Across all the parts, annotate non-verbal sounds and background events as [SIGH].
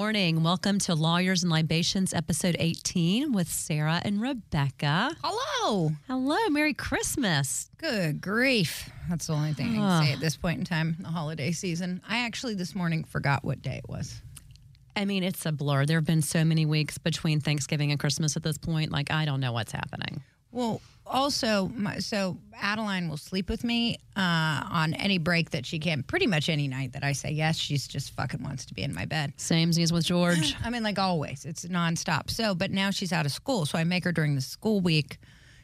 Morning. Welcome to Lawyers and Libations, episode 18 with Sarah and Rebecca. Hello. Hello. Merry Christmas. Good grief. That's the only thing I Ah. can say at this point in time, in the holiday season. I actually this morning forgot what day it was. I mean, it's a blur. There have been so many weeks between Thanksgiving and Christmas at this point. Like, I don't know what's happening. Well, also, my, so Adeline will sleep with me uh, on any break that she can. Pretty much any night that I say yes, she's just fucking wants to be in my bed. Same as with George. [SIGHS] I mean, like always, it's nonstop. So, but now she's out of school, so I make her during the school week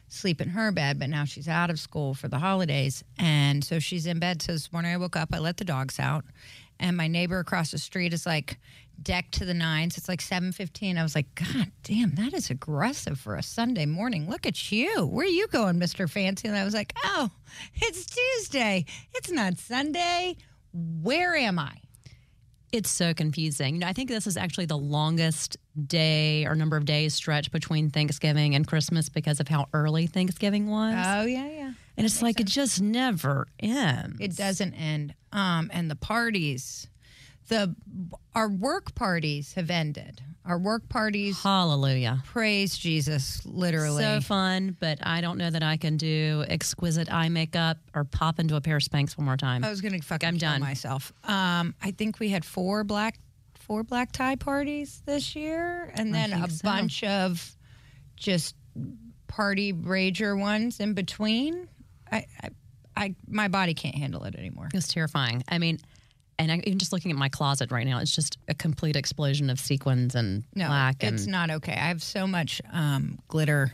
sleep in her bed. But now she's out of school for the holidays, and so she's in bed. So this morning I woke up, I let the dogs out, and my neighbor across the street is like decked to the nines. It's like seven fifteen. I was like, God damn, that is aggressive for a Sunday morning. Look at you. Where are you going, Mister Fancy? And I was like, Oh, it's Tuesday. It's not Sunday. Where am I? It's so confusing. I think this is actually the longest day or number of days stretch between Thanksgiving and Christmas because of how early Thanksgiving was. Oh yeah, yeah. And it's like it just never ends. It doesn't end. Um, and the parties, the our work parties have ended. Our work parties, Hallelujah. praise Jesus, literally. So fun, but I don't know that I can do exquisite eye makeup or pop into a pair of Spanx one more time. I was gonna fucking I'm kill done. myself. Um, I think we had four black four black tie parties this year, and then a so. bunch of just party rager ones in between. I, I, I, my body can't handle it anymore. It's terrifying. I mean, and I, even just looking at my closet right now, it's just a complete explosion of sequins and No, black. it's and not okay. I have so much um, glitter,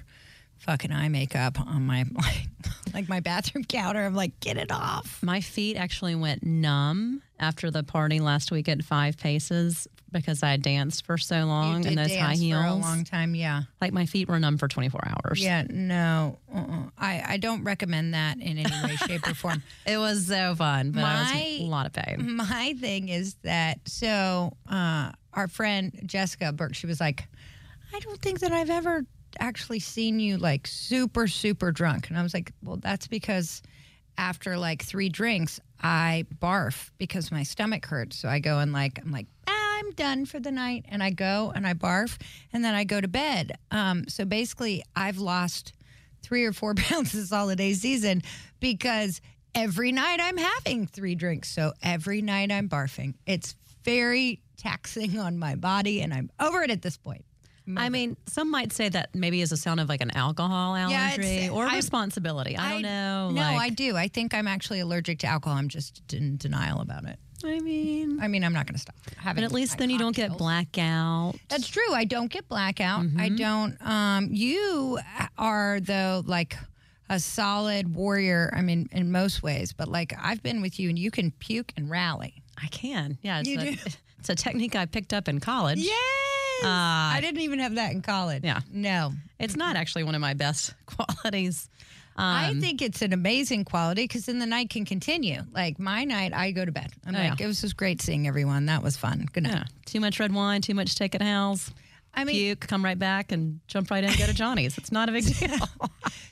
fucking eye makeup on my like, [LAUGHS] like my bathroom counter. I'm like, get it off. my feet actually went numb after the party last week at Five Paces because I danced for so long in those high heels. for a long time. Yeah, Like my feet were numb for 24 hours. yeah. No, uh-uh. I I don't recommend that in any way, shape, or form. [LAUGHS] It was so fun, but I was a lot of pain. My thing is that so uh, our friend Jessica Burke, she was like, I don't think that I've ever actually seen you like super super drunk, and I was like, well, that's because after like three drinks, I barf because my stomach hurts. So I go and like I'm like. "Ah, I'm done for the night, and I go and I barf, and then I go to bed. Um, so basically, I've lost three or four [LAUGHS] pounds this holiday season because every night I'm having three drinks. So every night I'm barfing. It's very taxing on my body, and I'm over it at this point. I mean, some might say that maybe is a sound of like an alcohol allergy it's- or I- responsibility. I, don't know. No, like- I do. I think I'm actually allergic to alcohol. I'm just in denial about it. I mean, I mean, I'm not going to stop having. but at least my then you don't get blackout. That's true. I don't get blackout. I Mm-hmm. don't. Um, you are though like a solid warrior. I mean, in most ways, but like I've been with you, and you can puke and rally. I can. Yeah, it's, You a, do? [LAUGHS] it's a technique I picked up in college. Yes. I didn't even have that in college. Yeah. No. It's not actually one of my best [LAUGHS] qualities. Um, I think it's an amazing quality because then the night can continue. Like my night, I go to bed. I'm Oh, like, it was just great seeing everyone. That was fun. Good night. yeah, too much red wine, too much steak at house. I mean, Puke, come right back and jump right in and go to Johnny's. It's not a big [LAUGHS] deal. [LAUGHS]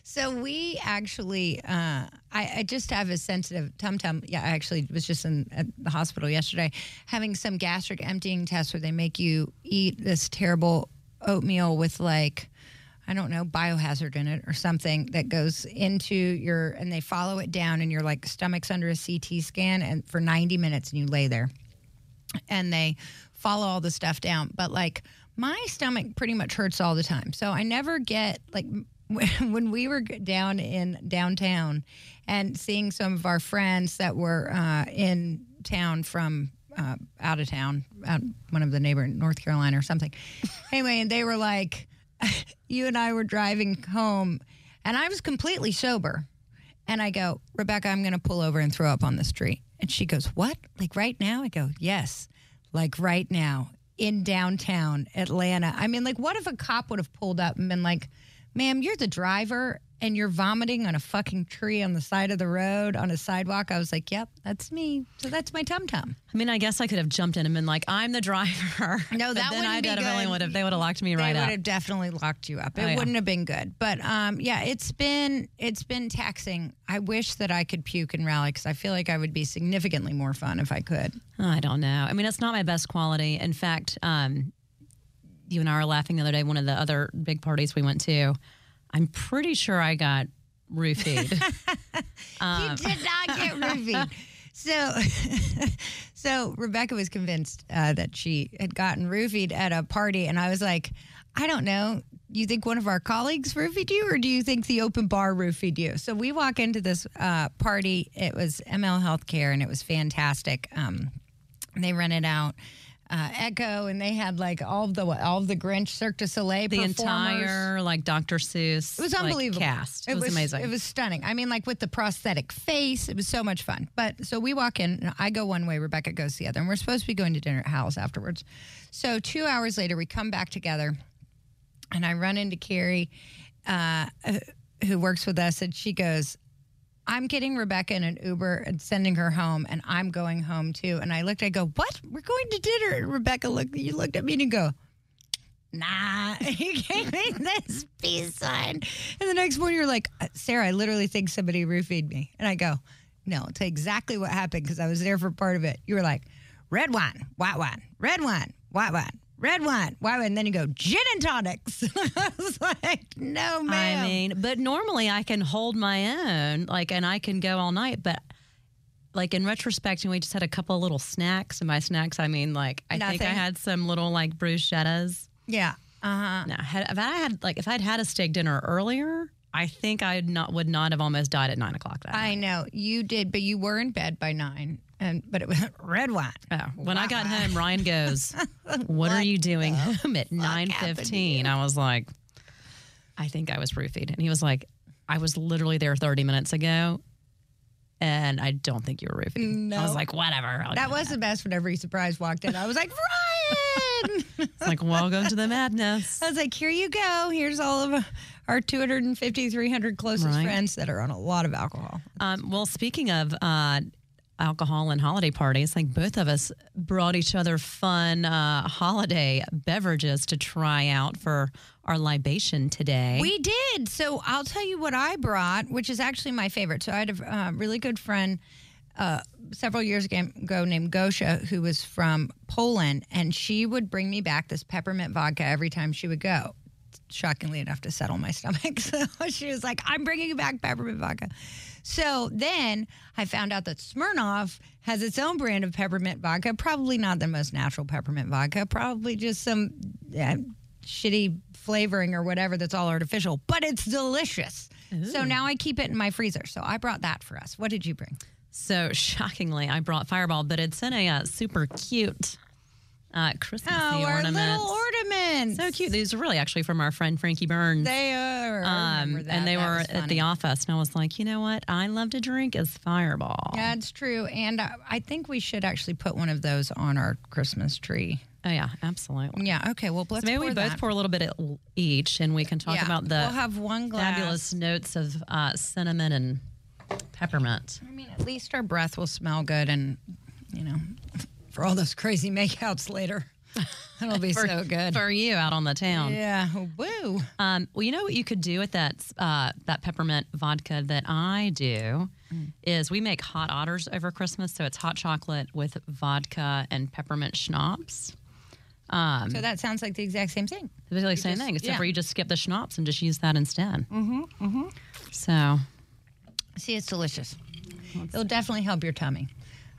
So we actually, uh, I, I just have a sensitive tum tum. Yeah, I actually was just in at the hospital yesterday having some gastric emptying test where they make you eat this terrible oatmeal with like, I don't know, biohazard in it or something that goes into your, and they follow it down, and your like stomach's under a CT scan, and for 90 minutes, and you lay there, and they follow all the stuff down. But like my stomach pretty much hurts all the time, so I never get like [LAUGHS] when we were down in downtown and seeing some of our friends that were uh, in town from uh, out of town, out one of the neighbor in North Carolina or something. [LAUGHS] anyway, and they were like, [LAUGHS] you and I were driving home, and I was completely sober. And I go, Rebecca, I'm going to pull over and throw up on the street. And she goes, What? Like right now? I go, Yes, like right now in downtown Atlanta. I mean, like, what if a cop would have pulled up and been like, Ma'am, you're the driver and you're vomiting on a fucking tree on the side of the road on a sidewalk? I was like, Yep, that's me. So that's my tum tum. I mean, I guess I could have jumped in and been like, "I'm the driver." No, [LAUGHS] that then wouldn't I be definitely would have. They would have locked me they right would have definitely locked you up. It Oh, yeah. wouldn't have been good. But um, yeah, it's been it's been taxing. I wish that I could puke and rally because I feel like I would be significantly more fun if I could. I don't know. I mean, it's not my best quality. In fact, um, you and I were laughing the other day. One of the other big parties we went to, I'm pretty sure I got roofied. [LAUGHS] [LAUGHS] you did not get roofied. [LAUGHS] So, so Rebecca was convinced uh, that she had gotten roofied at a party, and I was like, I don't know. You think one of our colleagues roofied you, or do you think the open bar roofied you? So we walk into this uh, party. It was ML Healthcare, and it was fantastic. Um, they rented out. Uh, Echo and they had like all of the all of the Grinch Cirque du Soleil the entire like Dr. Seuss. It was like, unbelievable. cast. It, was, amazing. It was stunning. I mean, like with the prosthetic face, it was so much fun. But so we walk in, and I go one way, Rebecca goes the other, and we're supposed to be going to dinner at Hal's afterwards. So two hours later, we come back together, and I run into Carrie, uh, who works with us, and she goes, I'm getting Rebecca in an Uber and sending her home, and I'm going home too. And I looked, I go, What? We're going to dinner. And Rebecca looked, you looked at me and you go, Nah, [LAUGHS] you gave me this peace sign. And the next morning, you're like, "Uh, Sarah, I literally think somebody roofied me. And I go, No, it's exactly what happened because I was there for part of it. You were like, Red wine, white wine, red wine, white wine, red wine, wine. And then you go, Gin and tonics. [LAUGHS] I was like, No, ma'am. I mean, but normally I can hold my own, like, and I can go all night. But like in retrospect, we just had a couple of little snacks. And by snacks, I mean like I think I had some little like bruschettas. yeah. Uh huh. Now, had, if I had like if I'd had a steak dinner earlier, I think I not would not have almost died at nine o'clock that I night. know you did, but you were in bed by nine, and but it was [LAUGHS] red wine. Oh, when I got home, Ryan goes, [LAUGHS] "What, are you doing home at nine happened? I was like, "I think I was roofied," and he was like, "I was literally there thirty minutes ago." And I don't think you were roofied. I was like, whatever. I'll That was the best when every surprise walked in. I was like, Ryan! [LAUGHS] It's like, welcome to the madness. I was like, here you go. Here's all of our 250, 300 closest Right. friends that are on a lot of alcohol. Um, well, speaking of uh, alcohol and holiday parties, like both of us brought each other fun uh, holiday beverages to try out for our libation today. We did. So I'll tell you what I brought, which is actually my favorite. So I had a uh, really good friend uh, several years ago named Gosha, who was from Poland, and she would bring me back this peppermint vodka every time she would go. Shockingly enough, to settle my [LAUGHS] stomach. So she was like, I'm bringing you back peppermint vodka. So then I found out that Smirnoff has its own brand of peppermint vodka. Probably not the most natural peppermint vodka, probably just some uh, shitty flavoring or whatever that's all artificial, but it's delicious. So now I keep it in my freezer. So I brought that for us. What did you bring? so shockingly, I brought Fireball, but it's in a uh, super cute uh, Christmas Oh, our little ornaments. so cute. These are really actually from our friend Frankie Burns. They are. I um, remember that. and they That were at the office, and I was like, you know what? I love to drink is Fireball. That's true. And I, I think we should actually put one of those on our Christmas tree. Oh yeah, absolutely. Yeah. Okay. Well, let's So maybe we both that. pour a little bit at each, and we can talk Yeah, about the We'll have one glass. fabulous notes of uh, cinnamon and peppermint. I mean, at least our breath will smell good, and you know, for all those crazy makeouts later, That'll be [LAUGHS] For- so good. for you out on the town. yeah. Woo. Um, well, you know what you could do with that uh, that peppermint vodka that I do Mm. is we make hot otters over Christmas, so it's hot chocolate with vodka and peppermint schnapps. Um, So that sounds like the exact same thing. The like same just- thing, except yeah. for you just skip the schnapps and just use that instead. Mm-hmm. Mm-hmm. So See, it's delicious. It'll definitely help your tummy.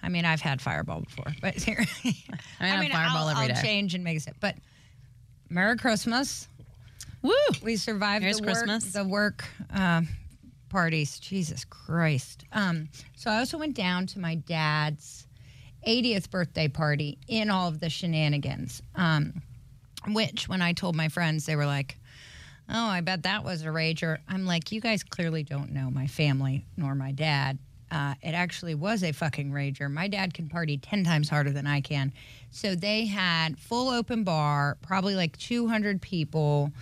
I mean, I've had Fireball before, [LAUGHS] but here, [LAUGHS] I, have Fireball I'll, every I'll day. change and mix it. But Merry Christmas. woo. We survived the work, Christmas. the work uh, parties. Jesus Christ. Um, so I also went down to my dad's 80th birthday party in all of the shenanigans. Um, which, when I told my friends, they were like, "Oh, I bet that was a rager." I'm like, "You guys clearly don't know my family nor my dad." Uh, it actually was a fucking rager. My dad can party 10 times harder than I can. So they had full open bar, probably like 200 people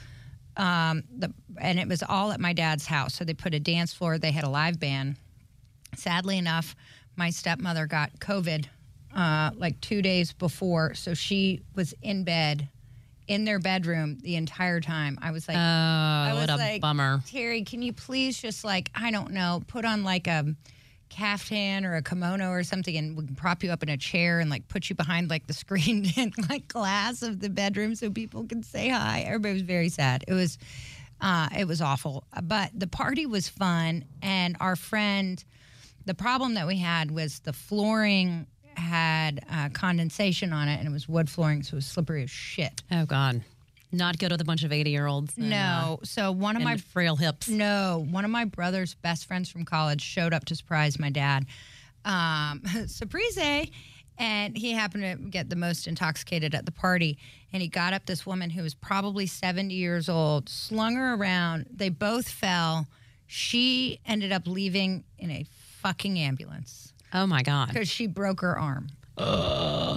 um, the, and it was all at my dad's house. So they put a dance floor. They had a live band. Sadly enough, my stepmother got COVID uh, like two days before, so she was in bed, in their bedroom the entire time. I was like, Oh, I was what a like, bummer. Terry, can you please just like I don't know, put on like a caftan or a kimono or something, and we can prop you up in a chair and like put you behind like the screen [LAUGHS] in like glass of the bedroom so people can say hi. Everybody was very sad. It was, uh, it was awful, but the party was fun, and our friend. The problem that we had was the flooring had uh, condensation on it, and it was wood flooring, so it was slippery as shit. Oh God, not good with a bunch of eighty-year-olds. and, uh, No, so one of my frail hips. no, one of my brother's best friends from college showed up to surprise my dad. Um, [LAUGHS] surprise! And he happened to get the most intoxicated at the party. And he got up this woman who was probably 70 years old, slung her around. They both fell. She ended up leaving in a fucking ambulance Oh my God, because she broke her arm.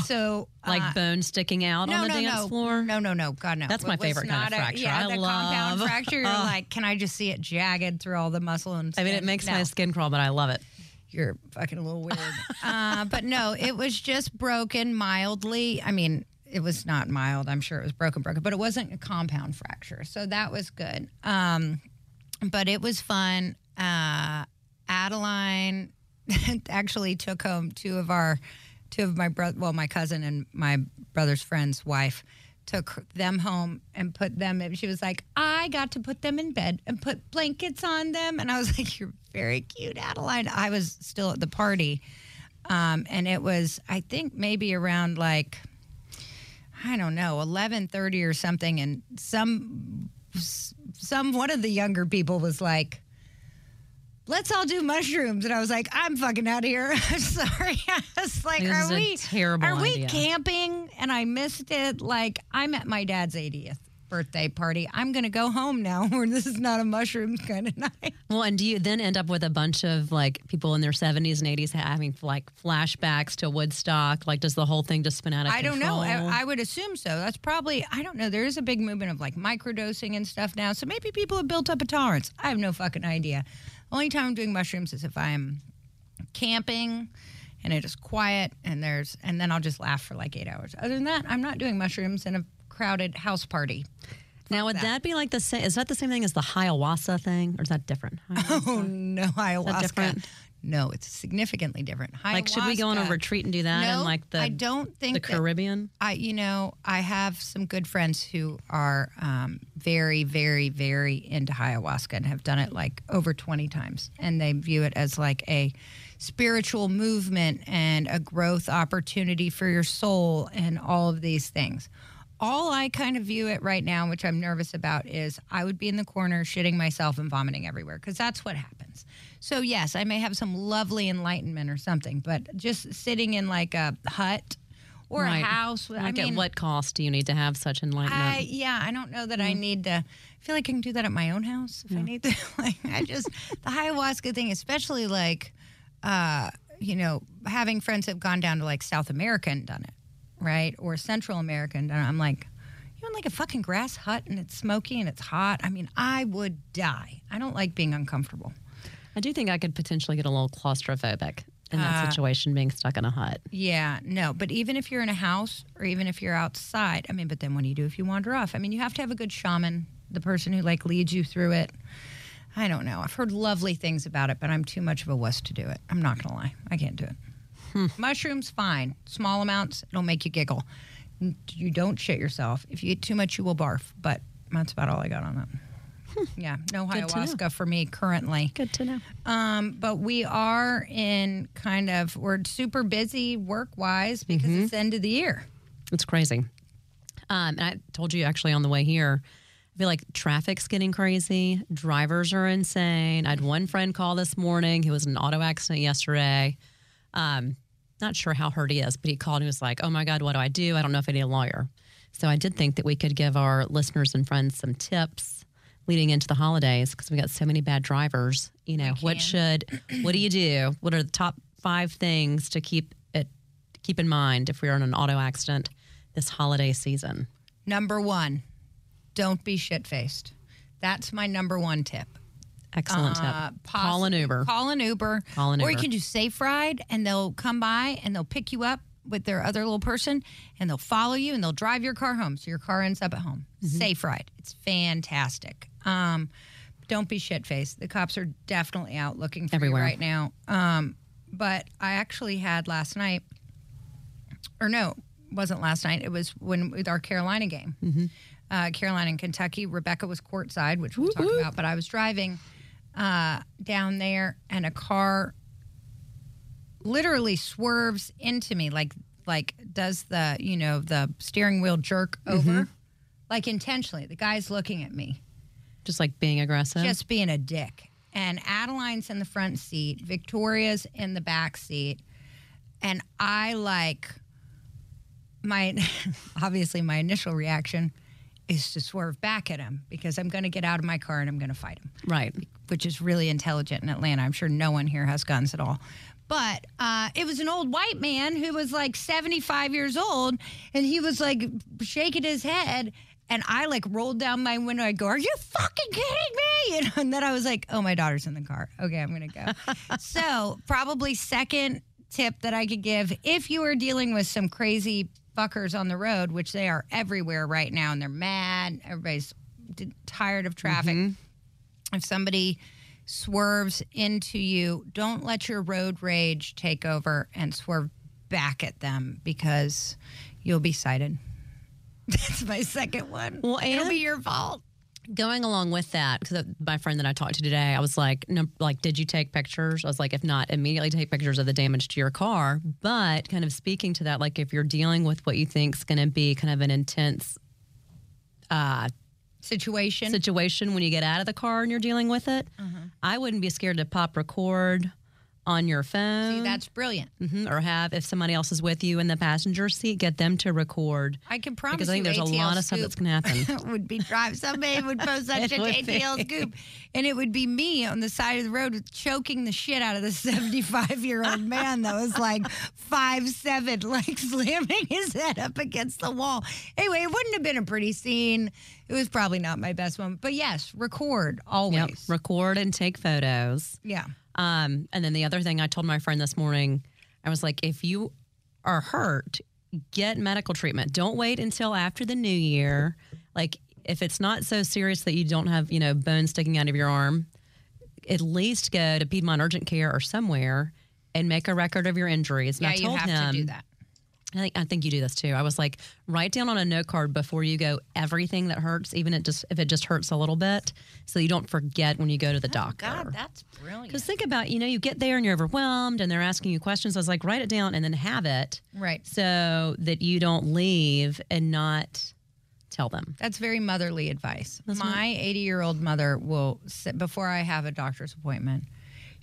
So, like uh, bone sticking out no, on the no, dance no. floor. No, no, no. God, no. That's my It favorite kind of not a- fracture. yeah, I the compound fracture. You're [LAUGHS] like, can I just see it jagged through all the muscle and? I mean, it makes my skin crawl, but I love it. You're fucking a little weird. [LAUGHS] uh, but no, it was just broken mildly. I mean, it was not mild. I'm sure it was broken, broken, but it wasn't a compound fracture. So that was good. Um, but it was fun. Uh, Adeline [LAUGHS] actually took home two of our, two of my brother, well, my cousin and my brother's friend's wife took them home and put them in. She was like, I got to put them in bed and put blankets on them. And I was [LAUGHS] like, You're very cute, Adeline. I was still at the party. Um, and it was, I think, maybe around like, I don't know, 11:30 or something and some some one of the younger people was like Let's all do mushrooms, and I was like, "I'm fucking out of here." [LAUGHS] I'm sorry. [LAUGHS] I was like, This "Are we terrible Are we camping?" And I missed it. Like, I'm at my dad's 80th birthday party. I'm gonna go home now, [LAUGHS] where this is not a mushrooms kind of night. Well, and do you then end up with a bunch of like people in their 70s and 80s having like flashbacks to Woodstock? Like, does the whole thing just spin out of I don't know. I, I would assume so. That's probably. I don't know. There is a big movement of like microdosing and stuff now, so maybe people have built up a tolerance. I have no fucking idea. Only time I'm doing mushrooms is if I'm camping and it is quiet and there's and then I'll just laugh for like eight hours. Other than that, I'm not doing mushrooms in a crowded house party. now, would that. be like the same? Is that the same thing as the ayahuasca thing, or is that different? [LAUGHS] Oh no, ayahuasca. No, it's significantly different. like, should we go on a Ayahuasca- retreat and do that No, in like the I don't think the that- Caribbean? I, you know, I have some good friends who are um, very, very, very into ayahuasca and have done it like over 20 times. And they view it as like a spiritual movement and a growth opportunity for your soul and all of these things. All I kind of view it right now, which I'm nervous about, is I would be in the corner shitting myself and vomiting everywhere because that's what happens. So, yes, I may have some lovely enlightenment or something, but just sitting in like a hut or Right. a house. I Like, mean, at what cost do you need to have such enlightenment? I yeah, I don't know that I need to. I feel like I can do that at my own house if I need to. [LAUGHS] Like I just the ayahuasca thing, especially like, uh, you know, having friends have gone down to like South America and done it, right, or Central America and done it. I'm like. You're in like a fucking grass hut and it's smoky and it's hot. I mean, I would die. I don't like being uncomfortable. I do think I could potentially get a little claustrophobic in that Uh, situation, being stuck in a hut. Yeah, no. But even if you're in a house or even if you're outside, I mean, but then what do you do if you wander off? I mean, you have to have a good shaman, the person who like leads you through it. I don't know. I've heard lovely things about it, but I'm too much of a wuss to do it. I'm not gonna lie. I can't do it. Mushrooms, fine. Small amounts, it'll make you giggle. You don't shit yourself. If you eat too much, you will barf. But that's about all I got on that. Yeah, no Good to ayahuasca for me currently. Good to know. Um, but we are in kind of we're super busy work wise because it's the end of the year. It's crazy. Um, and I told you actually on the way here, I feel like traffic's getting crazy. Drivers are insane. I had one friend call this morning who was in an auto accident yesterday. Um, not sure how hurt he is, but he called and he was like, Oh my God, what do I do? I don't know if I need a lawyer. So I did think that we could give our listeners and friends some tips leading into the holidays because we got so many bad drivers. You know, what should, what do you do? What are the top five things to keep it, keep in mind if we are in an auto accident this holiday season? Number one, don't be shit faced. That's my number one tip. Excellent Uh, tip. Call an Uber. Call an Uber. Call an Uber. Or you can do Safe Ride and they'll come by and they'll pick you up with their other little person and they'll follow you and they'll drive your car home. So your car ends up at home. Mm-hmm. Safe Ride. It's fantastic. Um, don't be shit faced. The cops are definitely out looking for Everywhere. you right now. Um, but I actually had last night, or no, wasn't last night. It was when with our Carolina game, Mm-hmm. uh, Carolina and Kentucky. Rebecca was courtside, which we'll talk about. But I was driving uh, down there, and a car literally swerves into me, like like does the you know the steering wheel jerk over, Mm-hmm. like intentionally. The guy's looking at me Just like being aggressive. just being a dick. And Adeline's in the front seat, Victoria's in the back seat, and I like my [LAUGHS] obviously my initial reaction is to swerve back at him because I'm going to get out of my car and I'm going to fight him, right. which is really intelligent in Atlanta. I'm sure no one here has guns at all. But uh, it was an old white man who was like 75 years old, and he was like shaking his head. And I like rolled down my window. I go, "Are you fucking kidding me?" [LAUGHS] You know, and then I was like, "Oh, my daughter's in the car. Okay, I'm gonna go." [LAUGHS] so probably second tip that I could give if you are dealing with some crazy fuckers on the road, which they are everywhere right now, and they're mad. Everybody's d- tired of traffic. Mm-hmm. If somebody swerves into you, don't let your road rage take over and swerve back at them because you'll be cited. [LAUGHS] That's my second one. Well, it'll be your fault. Going along with that, because my friend that I talked to today, I was like, no, like, did you take pictures? I was like, if not, immediately take pictures of the damage to your car. But kind of speaking to that, like, if you're dealing with what you think is going to be kind of an intense uh, Situation. situation when you get out of the car and you're dealing with it, I wouldn't be scared to pop record on your phone. See, that's brilliant. Mhm, or have if somebody else is with you in the passenger seat, get them to record. I can promise Because I think there's a ATL lot of stuff that's going to happen. [LAUGHS] would be drive. Somebody would [LAUGHS] post such It shit to would be. ATL Scoop, and it would be me on the side of the road choking the shit out of the [LAUGHS] seventy-five-year-old man that was like five seven, like slamming his head up against the wall. Anyway, it wouldn't have been a pretty scene. It was probably not my best moment, but yes, record always. Yep, record and take photos. yeah. Um, and then the other thing I told my friend this morning, I was like, if you are hurt, get medical treatment. Don't wait until after the new year. Like, if it's not so serious that you don't have, you know, bones sticking out of your arm, at least go to Piedmont Urgent Care or somewhere and make a record of your injuries. And Yeah, I you told have him, to do that. I think I think you do this too. I was like, write down on a note card before you go everything that hurts, even it just if it just hurts a little bit, so you don't forget when you go to the oh, doctor. Oh, God, that's brilliant. Because think about, you know, you get there and you're overwhelmed and they're asking you questions. I was like, write it down and then have it Right. so that you don't leave and not tell them. That's very motherly advice. My 80 year old mother will, sit, before I have a doctor's appointment,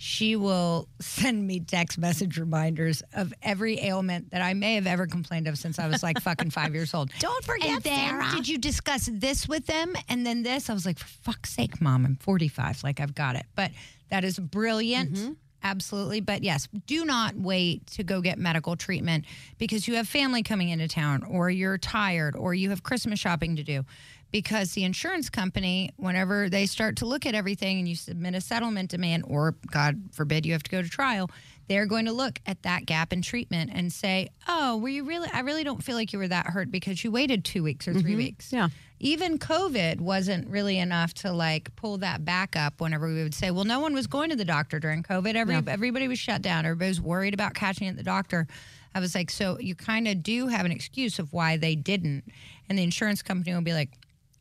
she will send me text message reminders of every ailment that I may have ever complained of since I was like fucking five years old. [LAUGHS] Don't forget, and then, Sarah. Did you discuss this with them? And then this? I was like, for fuck's sake, mom, I'm 45. Like, I've got it. But that is brilliant. Mm-hmm. Absolutely. But yes, do not wait to go get medical treatment because you have family coming into town or you're tired or you have Christmas shopping to do. Because the insurance company, whenever they start to look at everything and you submit a settlement demand, or God forbid you have to go to trial, they're going to look at that gap in treatment and say, "Oh, were you really? I really don't feel like you were that hurt because you waited two weeks or 3 mm-hmm. weeks." Yeah. Even COVID wasn't really enough to like pull that back up. Whenever we would say, "Well, no one was going to the doctor during COVID. Every everybody was shut down. Everybody was worried about catching it at the doctor." I was like, "So you kind of do have an excuse of why they didn't," and the insurance company will be like,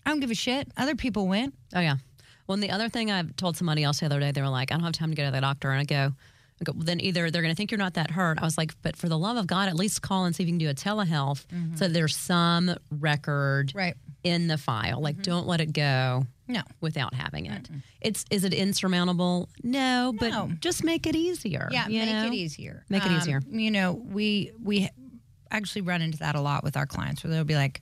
"I don't give a shit. Other people went." Oh yeah. Well, and the other thing I told somebody else the other day, they were like, "I don't have time to go to the doctor," and I go. I go, well, then either they're going to think you're not that hurt. I was like, but for the love of God, at least call and see if you can do a telehealth so there's some record Right. in the file. Like, don't let it go No. without having it. It's is it insurmountable? No, No. but just make it easier. Yeah, make know? it easier. Make it Um, easier. You know, we we actually run into that a lot with our clients where they'll be like,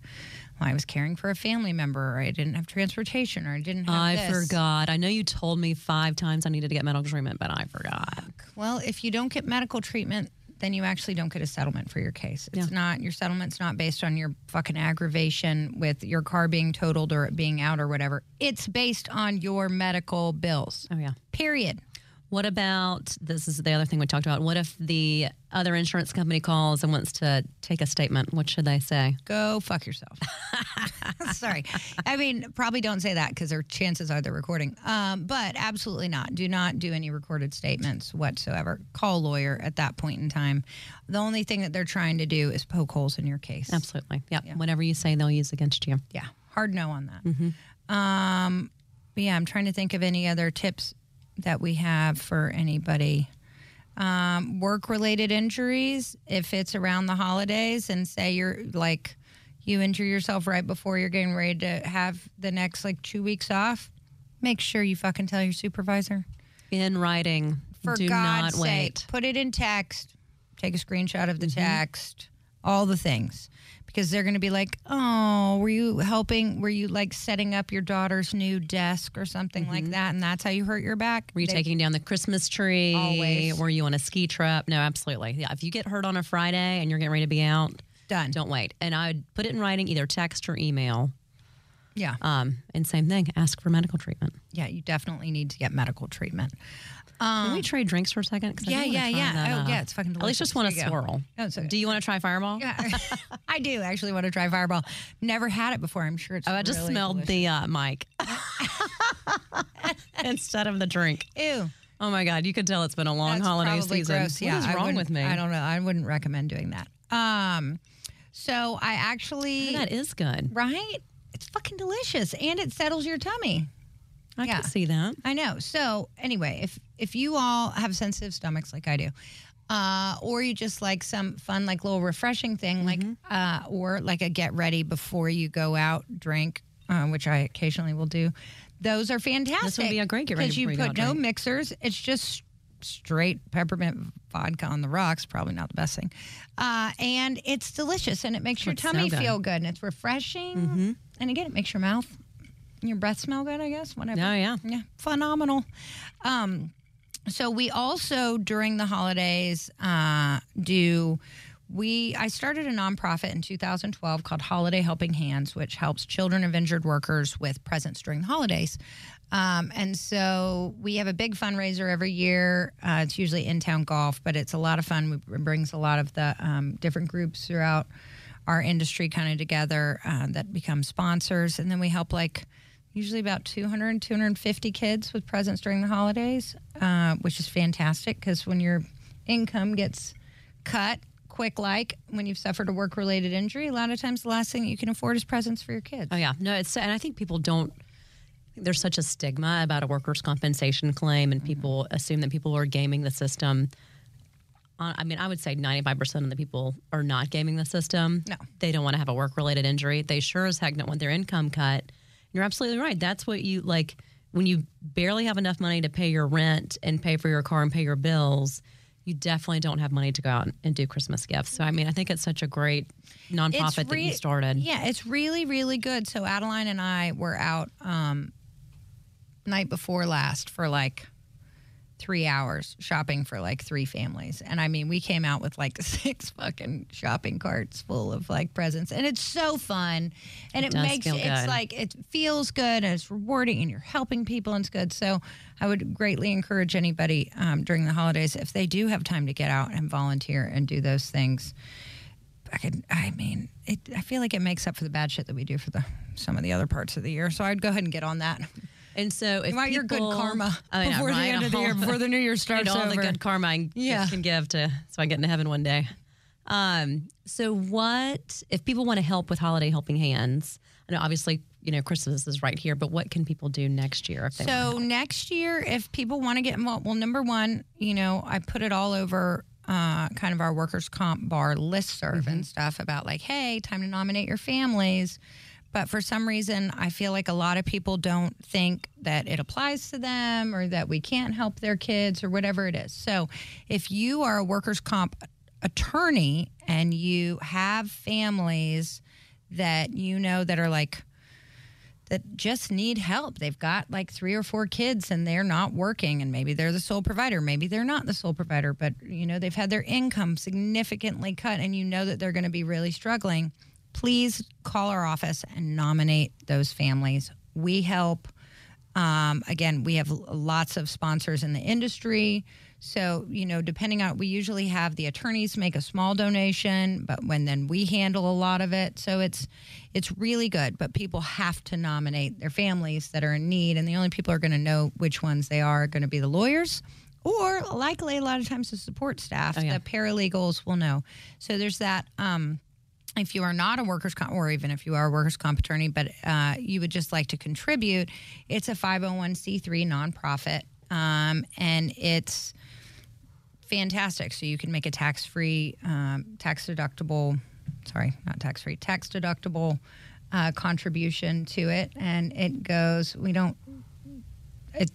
I was caring for a family member, or I didn't have transportation, or I didn't have I this." forgot. I know you told me five times I needed to get medical treatment, but I forgot. Well, if you don't get medical treatment, then you actually don't get a settlement for your case. It's Yeah. not your settlement's not based on your fucking aggravation with your car being totaled or it being out or whatever. It's based on your medical bills. Oh yeah. Period. What about this? Is the other thing we talked about. What if the other insurance company calls and wants to take a statement? What should they say? Go fuck yourself. [LAUGHS] Sorry. I mean, probably don't say that because their chances are they're recording. Um, but absolutely not. Do not do any recorded statements whatsoever. Call a lawyer at that point in time. The only thing that they're trying to do is poke holes in your case. Absolutely. Yeah. Whatever you say, they'll use against you. Yeah. Hard no on that. Mm-hmm. Um, but yeah, I'm trying to think of any other tips that we have for anybody. Um, work related injuries, if it's around the holidays and say you're like, you injure yourself right before you're getting ready to have the next like two weeks off, make sure you fucking tell your supervisor. In writing. For Do God's not sake, wait. Mm-hmm. put it in text, take a screenshot of the text, all the things. Because they're going to be like, oh, were you helping? Were you like setting up your daughter's new desk or something like that? And that's how you hurt your back? Mm-hmm. Were you They- taking down the Christmas tree? Always. Were you on a ski trip? No, absolutely. Yeah. If you get hurt on a Friday and you're getting ready to be out, Done. don't wait. And I would put it in writing, either text or email. Yeah. Um, and same thing, ask for medical treatment. Yeah, you definitely need to get medical treatment. Can we trade drinks for a second? Um, yeah, yeah, yeah. that, oh, uh, yeah, it's fucking delicious. At least just want to Here you go. swirl. Oh. Do you want to try Fireball? Yeah. [LAUGHS] I do actually want to try Fireball. Never had it before. I'm sure it's Oh, I just really smelled delicious. the uh, mic [LAUGHS] [LAUGHS] instead of the drink. Ew. Oh my God, you can tell it's been a long That's holiday season. Gross. Yeah, what is wrong with me? I don't know. I wouldn't recommend doing that. Um, so I actually that is good. right. It's fucking delicious, and it settles your tummy. I Yeah. can see that. I know. So anyway, if if you all have sensitive stomachs like I do, uh, or you just like some fun, like little refreshing thing, like Mm-hmm. uh, or like a get ready before you go out drink, uh, which I occasionally will do. Those are fantastic. This would be a great get ready because you you put out no drink. mixers. It's just straight peppermint vodka on the rocks. Probably not the best thing, uh, and it's delicious and it makes your It's so tummy good. feel good and it's refreshing. Mm-hmm. And again, it makes your mouth, your breath smell good. I guess whatever. Oh, yeah. Yeah, phenomenal. Um, so we also during the holidays uh, do we I started a nonprofit in 2012 called Holiday Helping Hands, which helps children of injured workers with presents during the holidays. Um, and so we have a big fundraiser every year. Uh, it's usually in town golf, but it's a lot of fun. It brings a lot of the um, different groups throughout our industry kind of together uh, that become sponsors. And then we help like usually about 200, 250 kids with presents during the holidays, uh, which is fantastic because when your income gets cut quick like when you've suffered a work related injury, a lot of times the last thing you can afford is presents for your kids. Oh yeah, no, it's and I think people don't. There's such a stigma about a workers' compensation claim, Mm-hmm. and people assume that people are gaming the system. Uh, I mean, I would say 95% of the people are not gaming the system. No. They don't want to have a work related injury. They sure as heck don't want their income cut. You're absolutely right. That's what you like when you barely have enough money to pay your rent and pay for your car and pay your bills. You definitely don't have money to go out and do Christmas gifts. So, I mean, I think it's such a great nonprofit that you started. Yeah, it's really, really good. So Adeline and I were out um, night before last for like three hours shopping for like three families. And I mean, we came out with like [LAUGHS] six fucking shopping carts full of like presents. And it's so fun. And it, does makes it's good. like it feels good and it's rewarding and you're helping people and it's good. So I would greatly encourage anybody um, during the holidays if they do have time to get out and volunteer and do those things. I could, I mean, it, I feel like it makes up for the bad shit that we do for the some of the other parts of the year. So I'd go ahead and get on that. [LAUGHS] And so, if You want your good people- karma know, before the right? end of the year, before the new year [LAUGHS] starts need all over. the good karma I Yeah. can give to so I get into heaven one day. Um, so what if people want to help with holiday helping hands? I know obviously you know Christmas is right here, but what can people do next year if they want So next year, if people want to get involved, well, number one, you know, I put it all over uh, kind of our workers' comp bar listserv and stuff about like, hey, time to nominate your families. But for some reason, I feel like a lot of people don't think that it applies to them or that we can't help their kids or whatever it is. So if you are a workers' comp attorney and you have families that you know that are like, that just need help. They've got like three or four kids and they're not working and maybe they're the sole provider, maybe they're not the sole provider, but you know, they've had their income significantly cut and you know that they're going to be really struggling. Please call our office and nominate those families. We help um, again, we have lots of sponsors in the industry. So, you know, depending on, we usually have the attorneys make a small donation, but when then we handle a lot of it. So it's, it's really good, but people have to nominate their families that are in need. And the only people are going to know which ones they are, are going to be the lawyers or likely a lot of times the support staff. Oh, yeah. The paralegals will know. So there's that. Um, if you are not a workers' comp, or even if you are a workers' comp attorney, but uh, you would just like to contribute, it's a 501c3 nonprofit, um, and it's fantastic. So you can make a tax-free, um, tax-deductible, sorry, not tax-free, tax-deductible uh, contribution to it, and it goes. We don't. It,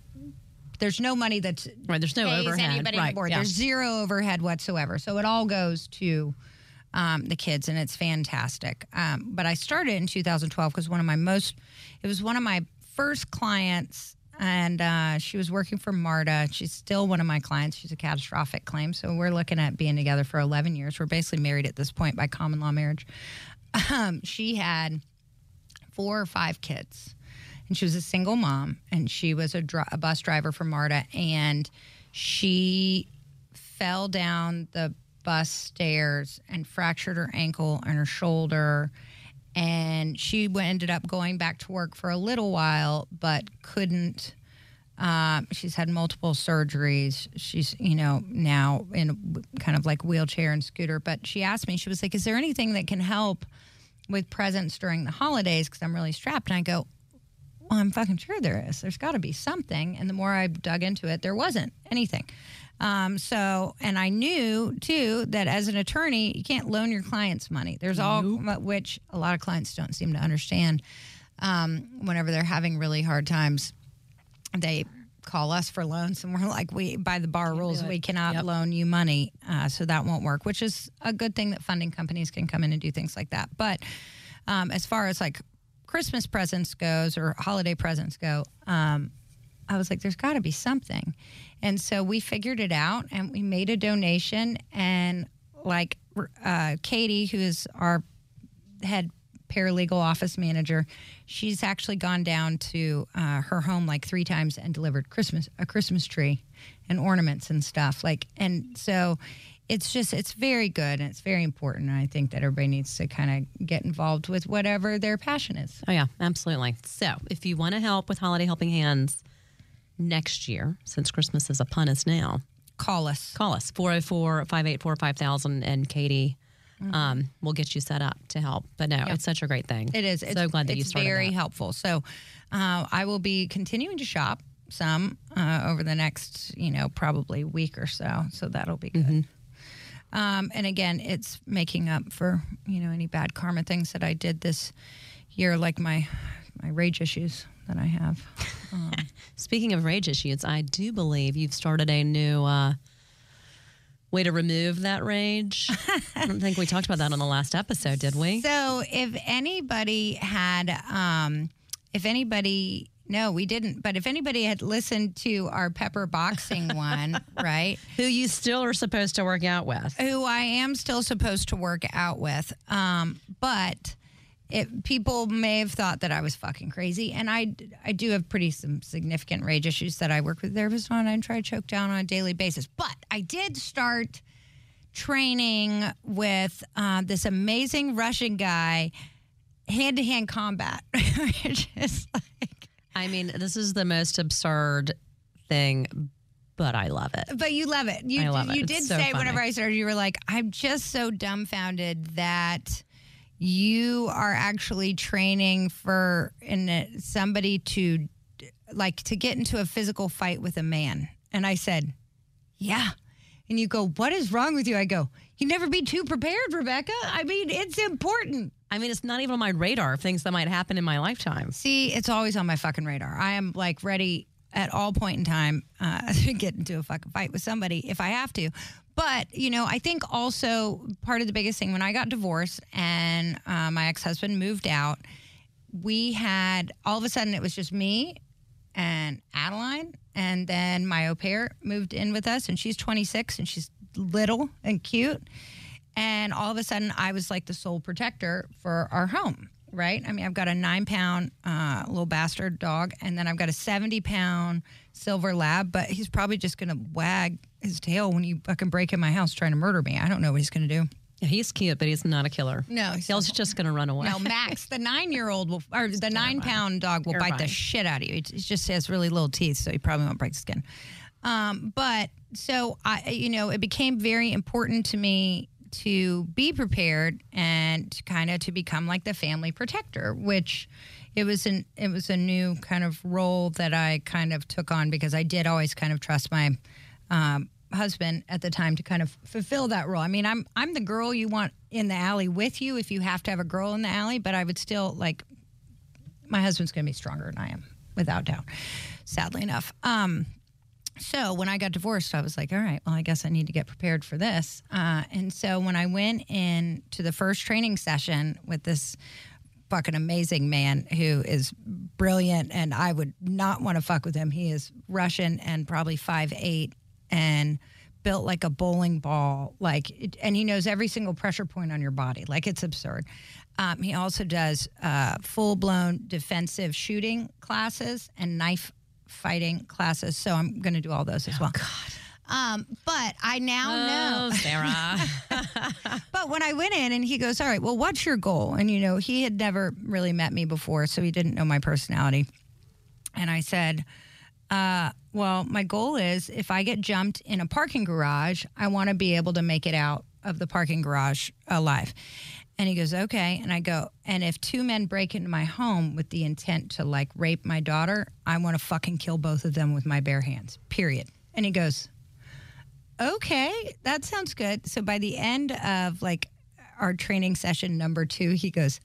there's no money that's Right, there's no overhead. anybody right, board. yeah. There's zero overhead whatsoever. So it all goes to um, the kids, and it's fantastic. Um, but I started in 2012 because one of my most, it was one of my first clients, and uh, she was working for MARTA. She's still one of my clients. She's a catastrophic claim. So we're looking at being together for 11 years. We're basically married at this point by common law marriage. Um, she had four or five kids and she was a single mom and she was a, dri- a bus driver for marta and she fell down the bus stairs and fractured her ankle and her shoulder and she ended up going back to work for a little while but couldn't um, she's had multiple surgeries. She's, you know, now in kind of like wheelchair and scooter. But she asked me, she was like, Is there anything that can help with presents during the holidays? Because I'm really strapped. And I go, Well, I'm fucking sure there is. There's got to be something. And the more I dug into it, there wasn't anything. Um, so, and I knew too that as an attorney, you can't loan your clients money. There's all, which a lot of clients don't seem to understand um, whenever they're having really hard times they call us for loans and we're like we by the bar rules do it. we cannot Yep. loan you money uh, so that won't work which is a good thing that funding companies can come in and do things like that but um, as far as like christmas presents goes or holiday presents go um, i was like there's got to be something and so we figured it out and we made a donation and like uh, katie who is our head paralegal office manager. She's actually gone down to uh, her home like three times and delivered Christmas a Christmas tree and ornaments and stuff. Like, and so it's just it's very good and it's very important. And I think that everybody needs to kind of get involved with whatever their passion is. Oh, yeah, absolutely. So, if you want to help with Holiday Helping Hands next year, since Christmas is upon us now, Call us. call us 404 584 5000 and Katie um, will get you set up to help. But no, it's such a great thing. It is. So It's, glad that you started. it's very that. helpful. So uh, I will be continuing to shop some uh, over the next, you know, probably week or so. So that'll be good. Mm-hmm. Um, and again, it's making up for you know any bad karma things that I did this year, like my my rage issues that I have. [LAUGHS] Speaking of rage issues, I do believe you've started a new uh, way to remove that rage. [LAUGHS] I don't think we talked about that on the last episode, did we? So if anybody had, um, if anybody No, we didn't. But if anybody had listened to our pepper boxing [LAUGHS] one, right? Who you still are supposed to work out with. Who I am still supposed to work out with. Um, but it, people may have thought that I was fucking crazy. And I, I do have pretty some significant rage issues that I work with therapists on and try to choke down on a daily basis. But I did start training with uh, this amazing Russian guy, hand to hand combat, [LAUGHS] which is like. I mean, this is the most absurd thing, but I love it. But you love it. You, I love it. you did so say funny. whenever I started, you were like, I'm just so dumbfounded that you are actually training for in somebody to like to get into a physical fight with a man. And I said, Yeah. And you go, What is wrong with you? I go, You never be too prepared, Rebecca. I mean, it's important. I mean, it's not even on my radar of things that might happen in my lifetime. See, it's always on my fucking radar. I am like ready at all point in time uh, [LAUGHS] get into a fucking fight with somebody if I have to. But you know, I think also part of the biggest thing when I got divorced and uh, my ex husband moved out, we had all of a sudden it was just me and Adeline, and then my au pair moved in with us, and she's 26 and she's little and cute. And all of a sudden, I was like the sole protector for our home, right? I mean, I've got a nine pound uh, little bastard dog, and then I've got a 70 pound silver lab, but he's probably just going to wag his tail when you fucking break in my house trying to murder me. I don't know what he's going to do. Yeah, he's cute, but he's not a killer. No, he's He's just going to run away. No, Max, the nine year old will, or the nine pound dog will You're bite the shit out of you. It it just has really little teeth, so he probably won't break the skin. Um, but so I, you know, it became very important to me to be prepared and kind of to become like the family protector, which it was an it was a new kind of role that I kind of took on because I did always kind of trust my um, husband at the time to kind of fulfill that role. I mean, I'm I'm the girl you want in the alley with you if you have to have a girl in the alley, but I would still like my husband's going to be stronger than I am, without doubt. Sadly enough. Um, so when I got divorced, I was like, all right, well, I guess I need to get prepared for this. Uh, and so when I went in to the first training session with this fucking amazing man who is brilliant, and I would not want to fuck with him. He is Russian and probably five eight and built like a bowling ball, like, and he knows every single pressure point on your body. Like it's absurd. Um, he also does uh, full blown defensive shooting classes and knife fighting classes. So I'm going to do all those as well. Um, but I now know. Oh, Sarah. [LAUGHS] But when I went in and he goes, All right, well, what's your goal? And, you know, he had never really met me before, so he didn't know my personality. And I said, uh, Well, my goal is if I get jumped in a parking garage, I want to be able to make it out of the parking garage alive. And he goes, Okay. And I go, And if two men break into my home with the intent to like rape my daughter, I want to fucking kill both of them with my bare hands, period. And he goes, okay, that sounds good. So by the end of like our training session number two, he goes,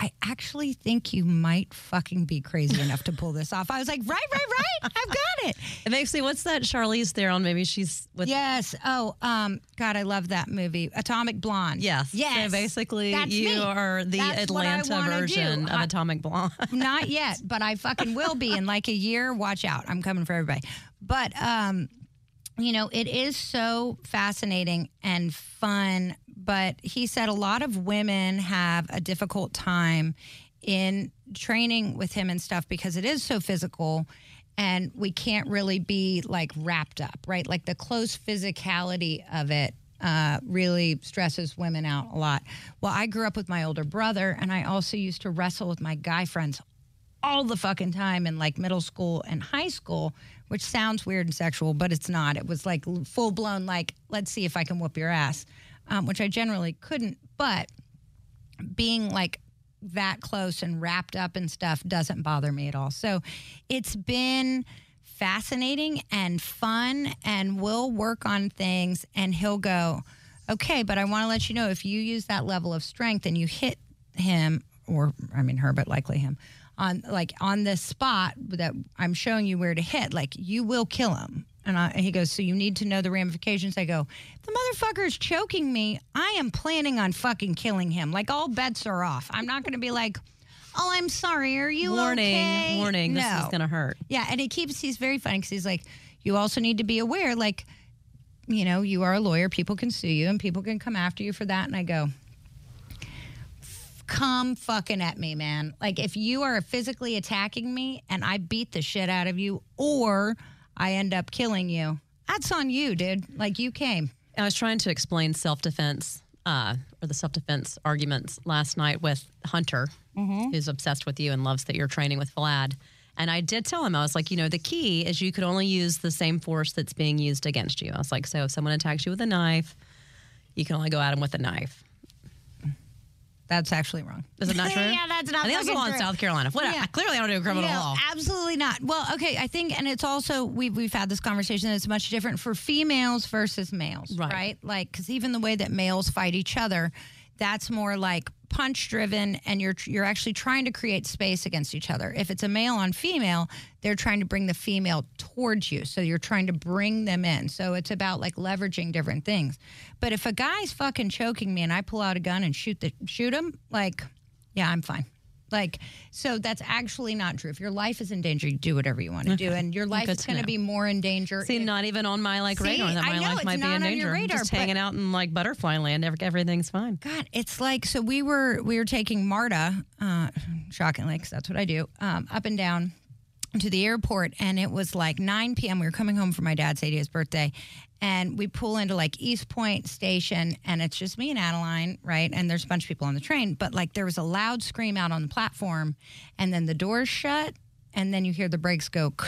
I actually think you might fucking be crazy enough to pull this off. I was like, right, right, right. I've got it. it makes me, what's that Charlize Theron? Maybe she's with. Yes. Oh, um, God, I love that movie, Atomic Blonde. Yes. Yes. So basically, That's you me. are the That's Atlanta version do. of I- Atomic Blonde. [LAUGHS] Not yet, [LAUGHS] but I fucking will be in like a year. Watch out. I'm coming for everybody. But um, you know, it is so fascinating and fun. But he said a lot of women have a difficult time in training with him and stuff because it is so physical and we can't really be like wrapped up, right? Like the close physicality of it uh, really stresses women out a lot. Well, I grew up with my older brother and I also used to wrestle with my guy friends all the fucking time in like middle school and high school, which sounds weird and sexual, but it's not. It was like full blown, like, let's see if I can whoop your ass, um, which I generally couldn't. But being like that close and wrapped up in stuff doesn't bother me at all. So it's been fascinating and fun, and we'll work on things, and he'll go, okay, but I want to let you know if you use that level of strength and you hit him, or I mean her, but likely him, on like on this spot that I'm showing you where to hit, like you will kill him. And, I, and he goes, so you need to know the ramifications. I go, the motherfucker is choking me. I am planning on fucking killing him. Like all bets are off. I'm not going to be like, "Oh, I'm sorry. Are you warning, okay?" warning, No. this is going to hurt. Yeah, and he keeps he's very funny because he's like, you also need to be aware, like, you know, you are a lawyer, people can sue you and people can come after you for that. And I go, come fucking at me, man. Like if you are physically attacking me and I beat the shit out of you or I end up killing you, that's on you, dude. Like you came. I was trying to explain self defense uh, or the self defense arguments last night with Hunter, who's obsessed with you and loves that you're training with Vlad. And I did tell him, I was like, you know, the key is you could only use the same force that's being used against you. I was like, so if someone attacks you with a knife, you can only go at them with a knife. That's actually wrong. Is it not [LAUGHS] true? yeah, that's not I think that's the fucking law in. South Carolina. What? Yeah. Clearly, I don't do criminal no, law. absolutely not. Well, okay, I think, and it's also we've we've had this conversation. It's much different for females versus males, Right. right? Like, because even the way that males fight each other, that's more like punch driven, and you're you're actually trying to create space against each other. If it's a male on female, they're trying to bring the female towards you, so you're trying to bring them in. So it's about like leveraging different things. But if a guy's fucking choking me and I pull out a gun and shoot the shoot him, like, yeah, I'm fine. Like, so that's actually not true. If your life is in danger, you do whatever you want to do, and your life Good is going to be more in danger. See, if- not even on my like See, radar that I my know, life might be in danger. Radar, just hanging out in like butterfly land. Everything's fine. God, it's like so we were we were taking Marta, uh, shockingly, because that's what I do, um, up and down to the airport, and it was like 9 p.m. We were coming home for my dad's 80th birthday, and we pull into like East Point Station, and it's just me and Adeline, right? And there's a bunch of people on the train, but like there was a loud scream out on the platform, and then the doors shut, and then you hear the brakes go. [LAUGHS]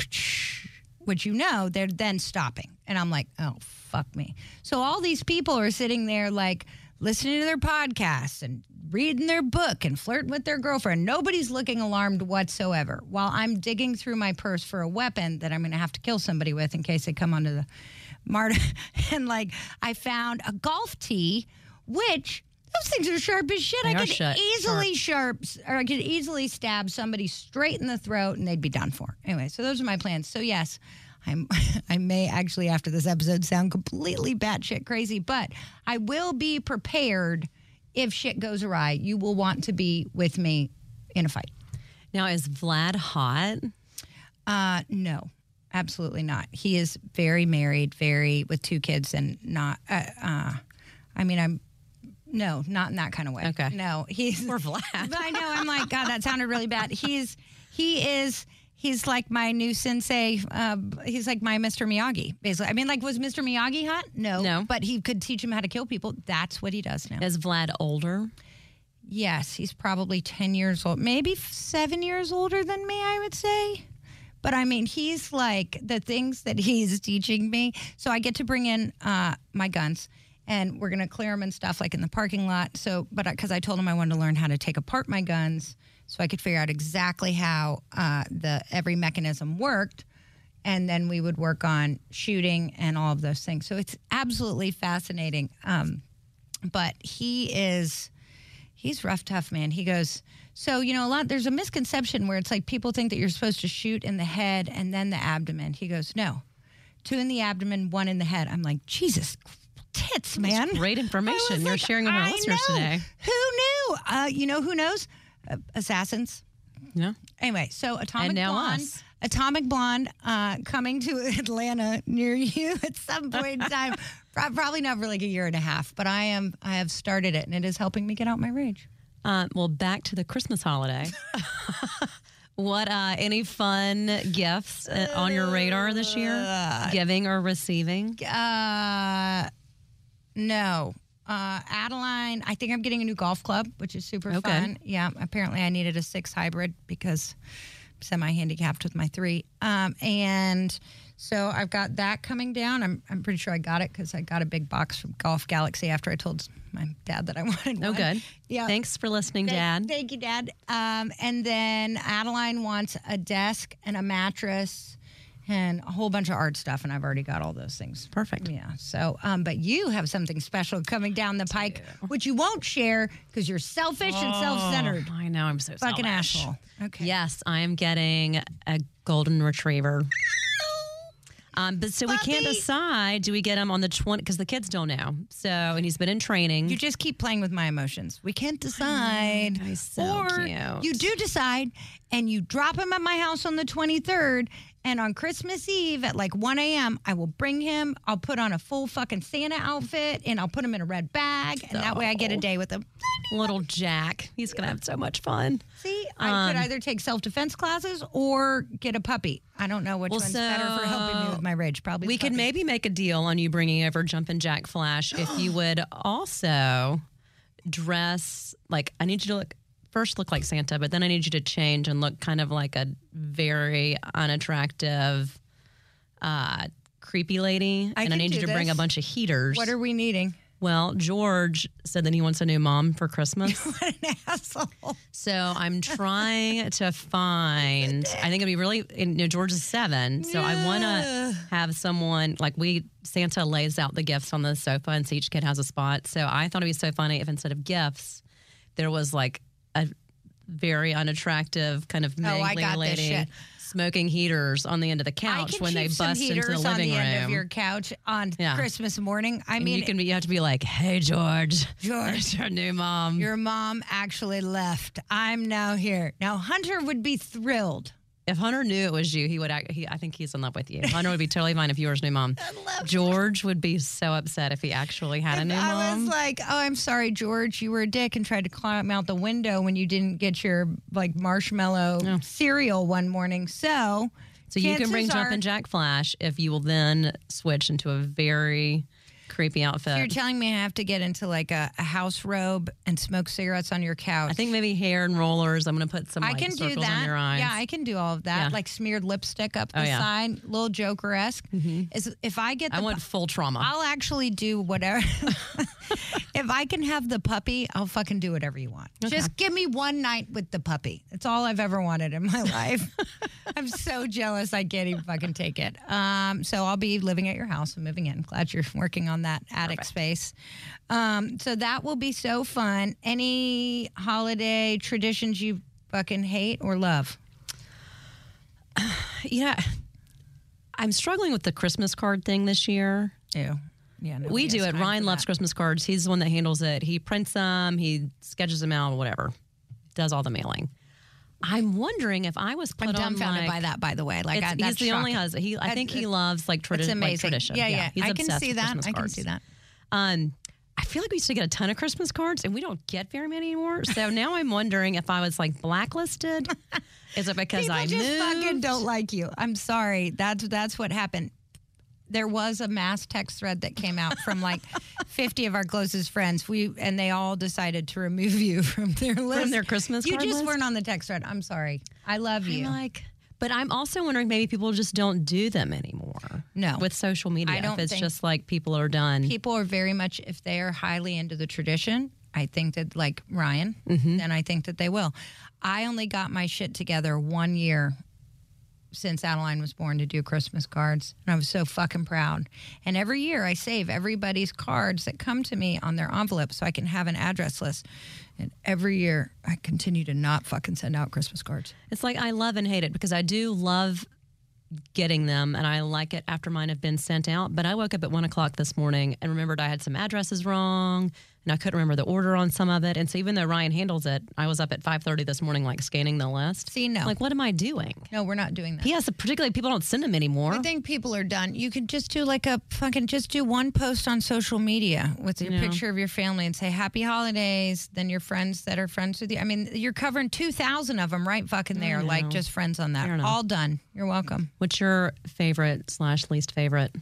Which you know they're then stopping, and I'm like, oh fuck me. So all these people are sitting there like listening to their podcasts and reading their book and flirting with their girlfriend. Nobody's looking alarmed whatsoever while I'm digging through my purse for a weapon that I'm going to have to kill somebody with in case they come onto the Marta. [LAUGHS] And like, I found a golf tee, which those things are sharp as shit. They I could easily sharp, or I could easily stab somebody straight in the throat and they'd be done for. Anyway, so those are my plans. So yes, I'm [LAUGHS] I may actually after this episode sound completely batshit crazy, but I will be prepared if shit goes awry. You will want to be with me in a fight. Now, is Vlad hot? Uh no. Absolutely not. He is very married, very with two kids and not uh, uh I mean I'm no, not in that kind of way. Okay. No, he's Poor Vlad. [LAUGHS] I know. I'm like, God, that sounded really bad. He's he is he's like my new sensei. Uh, he's like my Mr. Miyagi, basically. I mean, like, was Mr. Miyagi hot? No, No. But he could teach him how to kill people. That's what he does now. Is Vlad older? Yes, he's probably ten years old, maybe seven years older than me. I would say. But I mean, he's like the things that he's teaching me. So I get to bring in uh, my guns, and we're gonna clear them and stuff like in the parking lot. So, but because I told him I wanted to learn how to take apart my guns, so I could figure out exactly how uh, the every mechanism worked, and then we would work on shooting and all of those things. So it's absolutely fascinating. Um, but he is he's rough tough man. He goes so you know a lot there's a misconception where it's like people think that you're supposed to shoot in the head and then the abdomen. He goes no. Two in the abdomen one in the head. I'm like jesus tits man. Great information. You're like, sharing with our listeners today. who knew? Uh, you know who knows uh, assassins Yeah. Anyway, so Atomic Blonde, us. Atomic Blonde, uh, coming to [LAUGHS] Atlanta near you [LAUGHS] at some point in time. [LAUGHS] Probably not for like a year and a half, but I am. I have started it, and it is helping me get out my rage. Uh, well, back to the Christmas holiday. what uh, any fun gifts uh, on your radar this year? Giving or receiving? Uh, no. Uh, Adeline, I think I'm getting a new golf club, which is super Okay. fun. Yeah, apparently I needed a six hybrid because I'm semi-handicapped with my three. Um, and so I've got that coming down. I'm, I'm pretty sure I got it because I got a big box from Golf Galaxy after I told my dad that I [LAUGHS] wanted Oh, one. good. Yeah. Thanks for listening, Thank- Dad. Thank you, Dad. Um, and then Adeline wants a desk and a mattress and a whole bunch of art stuff, and I've already got all those things. Perfect. Yeah. So, um, but you have something special coming down the pike, which you won't share because you're selfish and self-centered. I know. I'm so Fucking selfish. asshole. Okay. Yes, I am getting a golden retriever. Um, but so we can't decide. Do we get him on the twenty? Because the kids don't know. So and he's been in training. You just keep playing with my emotions. We can't decide. He's so or cute. you do decide and you drop him at my house on the 23rd. And on Christmas Eve at like 1 a.m., I will bring him. I'll put on a full fucking Santa outfit and I'll put him in a red bag. And that way I get a day with him. Little Jack. He's gonna have so much fun. See, I could Um, either take self defense classes or get a puppy. I don't know which Well, one's better for helping me with my rage. Probably We the could puppy. maybe make a deal on you bringing over Jumpin' Jack Flash if you [GASPS] would also dress like I need you to look first look like Santa, but then I need you to change and look kind of like a very unattractive, uh, creepy lady. I and I need you to bring a bunch of heaters. What are we needing? well, George said that he wants a new mom for Christmas. [LAUGHS] What an asshole. So I'm [LAUGHS] trying to find. I think it'd be really. You know, George is seven, so I want to have someone like we. Santa lays out the gifts on the sofa, and so each kid has a spot. So I thought it'd be so funny if instead of gifts, there was like a very unattractive kind of Oh, mangling lady smoking heaters on the end of the couch when they bust into the heaters on living the room. end of your couch on Yeah. Christmas morning. I and mean, you can be, you have to be like, "Hey, George, George, [LAUGHS] your new mom." your mom actually left. I'm now here. Now Hunter would be thrilled. If Hunter knew it was you, he would. Act, he, I think he's in love with you. Hunter would be totally fine if you were his new mom. [LAUGHS] George would be so upset if he actually had a new I mom. I was like, "Oh, I'm sorry, George. You were a dick and tried to climb out the window when you didn't get your like marshmallow cereal one morning." So, so you can bring are- Jumpin' Jack Flash if you will then switch into a very creepy outfit. You're telling me I have to get into like a, a house robe and smoke cigarettes on your couch. I think maybe hair and rollers. I'm going to put some I like, can do that. on your eyes. Yeah, I can do all of that. Yeah. Like smeared lipstick up the Oh, yeah. Mm-hmm. side, little Joker esque. Is if I get the I want full trauma. I'll actually do whatever. [LAUGHS] if I can have the puppy, I'll fucking do whatever you want. Just give me one night with the puppy. It's all I've ever wanted in my [LAUGHS] life. [LAUGHS] I'm so jealous I can't even fucking take it. Um, so I'll be living at your house and moving in. Glad you're working on that attic space. Um, so that will be so fun. Any holiday traditions you fucking hate or love? [SIGHS] yeah, I'm struggling with the Christmas card thing this year. Ew. Yeah, we do it. Ryan loves. Christmas cards. He's the one that handles it. He prints them, he sketches them out, whatever, does all the mailing. I'm wondering if I was put I'm on dumbfounded like, by that, by the way. Like, I, he's the only husband. He, I That's- think he loves like, tradi- It's like amazing. tradition. Yeah, yeah. He's I can see that. I can see that. Um, I feel like we used to get a ton of Christmas cards, and we don't get very many anymore. So now I'm wondering if I was like blacklisted. Is it [LAUGHS] because People I just moved? fucking don't like you. I'm sorry. That's that's what happened. There was a mass text thread that came out from like [LAUGHS] 50 of our closest friends. We and they all decided to remove you [LAUGHS] from their list. their Christmas You just list? weren't on the text thread. I'm sorry. I love you. I'm like, but I'm also wondering maybe people just don't do them anymore. No. with social media, I don't if it's just like people are done. People are very much if they are highly into the tradition. I think that like Ryan, Mm-hmm. then I think that they will. I only got my shit together one year since Adeline was born to do Christmas cards. And I was so fucking proud. And every year I save everybody's cards that come to me on their envelope so I can have an address list. And every year I continue to not fucking send out Christmas cards. It's like I love and hate it because I do love getting them and I like it after mine have been sent out. But I woke up at one o'clock this morning and remembered I had some addresses wrong and I couldn't remember the order on some of it. And so even though Ryan handles it, I was up at five thirty this morning, like scanning the list. See, no. Like, what am I doing? No, we're not doing that. Yes, particularly people don't send them anymore. I think people are done. You can just do like a fucking just do one post on social media with your Yeah. picture of your family and say happy holidays. Then your friends that are friends with you. I mean, you're covering two thousand of them right fucking there, like just friends on that. All done. You're welcome. What's your favorite slash least favorite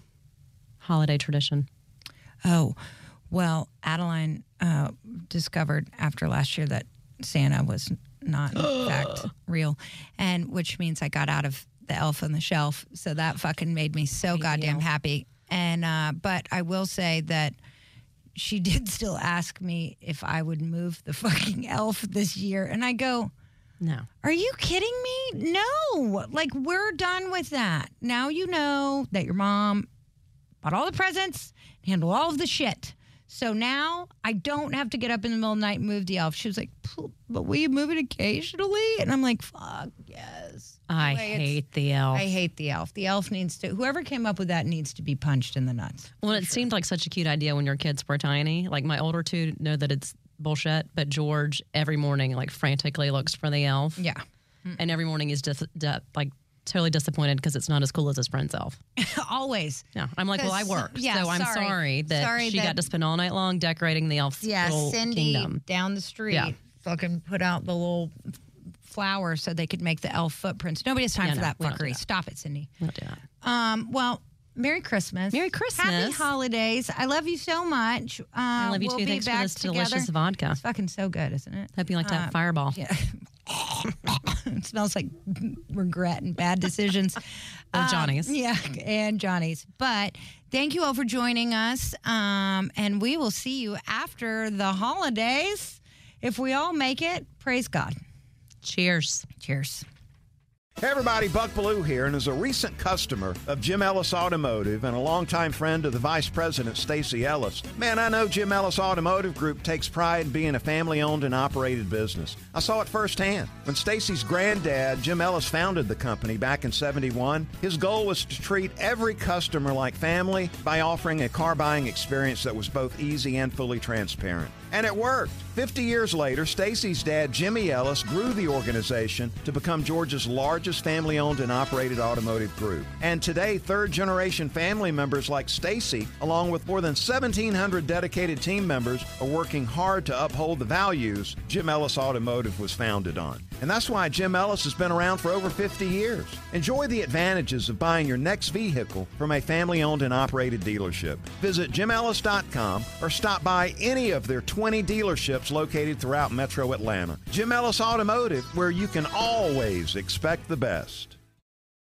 holiday tradition? Oh, well, Adeline uh, discovered after last year that Santa was not in [GASPS] fact real, and which means I got out of the Elf on the Shelf. So that fucking made me so goddamn deal. happy. And uh, but I will say that she [LAUGHS] did still ask me if I would move the fucking elf this year, and I go. No. Are you kidding me? No. Like, we're done with that. Now you know that your mom bought all the presents, handled all of the shit. So now I don't have to get up in the middle of the night and move the elf. She was like, but will you move it occasionally? And I'm like, fuck, yes. I Anyway, hate the elf. I hate the elf. The elf needs to, whoever came up with that needs to be punched in the nuts. Well, it seemed like such a cute idea when your kids were tiny. Like my older two know that it's bullshit, but George every morning like frantically looks for the elf, Yeah. and every morning he's just di- like totally disappointed because it's not as cool as his friend's elf. [LAUGHS] Always. Yeah, I'm like, well, I work, yeah, so I'm sorry. sorry, that Sorry she that- got to spend all night long decorating the elf's Yeah, little Cindy kingdom. down the street Yeah. fucking put out the little flowers so they could make the elf footprints. Nobody has time Yeah, for no, that we don't do fuckery. that. Stop it, Cindy. We'll do that. Um, well, Merry Christmas. Merry Christmas. Happy Christmas. holidays. I love you so much. Uh, I love you we'll too. be Thanks for back this together. delicious vodka. It's fucking so good, isn't it? Hope you like that Uh, fireball. Yeah. [LAUGHS] [LAUGHS] it smells like regret and bad decisions. [LAUGHS] Or Um, Johnny's. yeah, and Johnny's. But thank you all for joining us. Um, and we will see you after the holidays. If we all make it, praise God. Cheers. Cheers. Hey everybody, Buck Belue here, and as a recent customer of Jim Ellis Automotive and a longtime friend of the Vice President Stacy Ellis, man, I know Jim Ellis Automotive Group takes pride in being a family-owned and operated business. I saw it firsthand. When Stacy's granddad, Jim Ellis, founded the company back in 71, his goal was to treat every customer like family by offering a car buying experience that was both easy and fully transparent. And it worked. 50 years later, Stacy's dad, Jimmy Ellis, grew the organization to become Georgia's largest family owned and operated automotive group. And today, third generation family members like Stacy, along with more than 1,700 dedicated team members, are working hard to uphold the values Jim Ellis Automotive was founded on. And that's why Jim Ellis has been around for over 50 years. Enjoy the advantages of buying your next vehicle from a family owned and operated dealership. Visit jimellis.com or stop by any of their 20 dealerships located throughout metro Atlanta. Jim Ellis Automotive, where you can always expect the best.